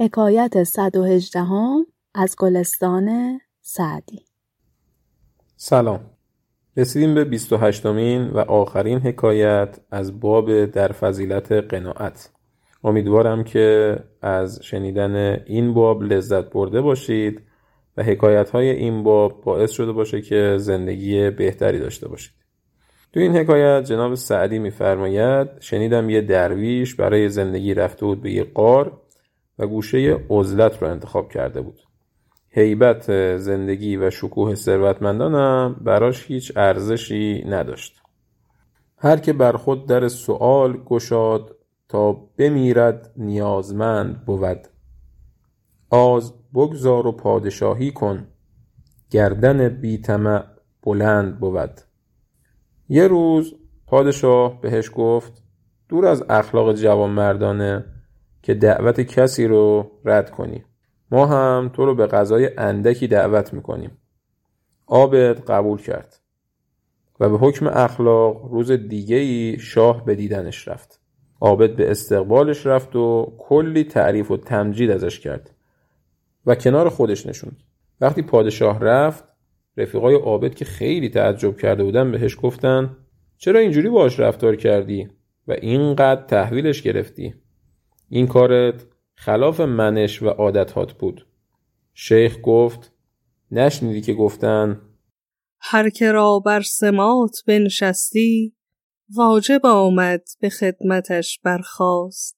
حکایت صد و هجدهم از گلستان سعدی. سلام. رسیدیم به بیست و هشتمین و آخرین حکایت از باب در فضیلت قناعت. امیدوارم که از شنیدن این باب لذت برده باشید و حکایت های این باب باعث شده باشه که زندگی بهتری داشته باشید. تو این حکایت جناب سعدی میفرماید شنیدم یه درویش برای زندگی رفته بود به یه قار. و گوشه عزلت رو انتخاب کرده بود. هیبت زندگی و شکوه ثروتمندانم براش هیچ ارزشی نداشت. هر که بر خود در سؤال گشاد تا بمیرد نیازمند بود. آز بگذار و پادشاهی کن گردن بیطمع بلند بود. یه روز پادشاه بهش گفت دور از اخلاق جوانمردانه که دعوت کسی رو رد کنی ما هم تو رو به غذای اندکی دعوت می‌کنیم. عابد قبول کرد و به حکم اخلاق روز دیگه ای شاه به دیدنش رفت. عابد به استقبالش رفت و کلی تعریف و تمجید ازش کرد و کنار خودش نشوند. وقتی پادشاه رفت رفیقای عابد که خیلی تعجب کرده بودن بهش گفتن چرا اینجوری باش رفتار کردی و اینقدر تحویلش گرفتی؟ این کارت خلاف منش و عادتهات بود. شیخ گفت نشنیدی که گفتن؟ هر که را بر سمات بنشستی واجب آمد به خدمتش برخاست.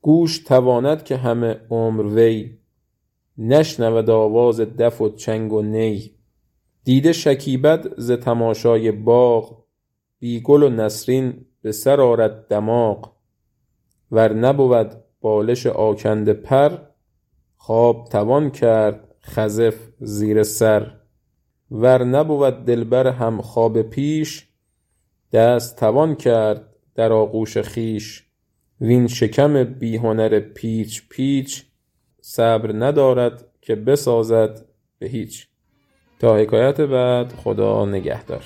گوش تواند که همه عمر وی نشنود آواز دف و چنگ و نی. دیده شکیبد ز تماشای باغ بی گل و نسرین به سر آرد دماغ. ور نبود بالش آکنده پر خواب توان کرد خزف زیر سر. ور نبود دلبر هم خواب پیش دست توان کرد در آغوش خویش. وین شکم بی هنر پیچ پیچ صبر ندارد که بسازد به هیچ. تا حکایت بعد خدا نگهدار.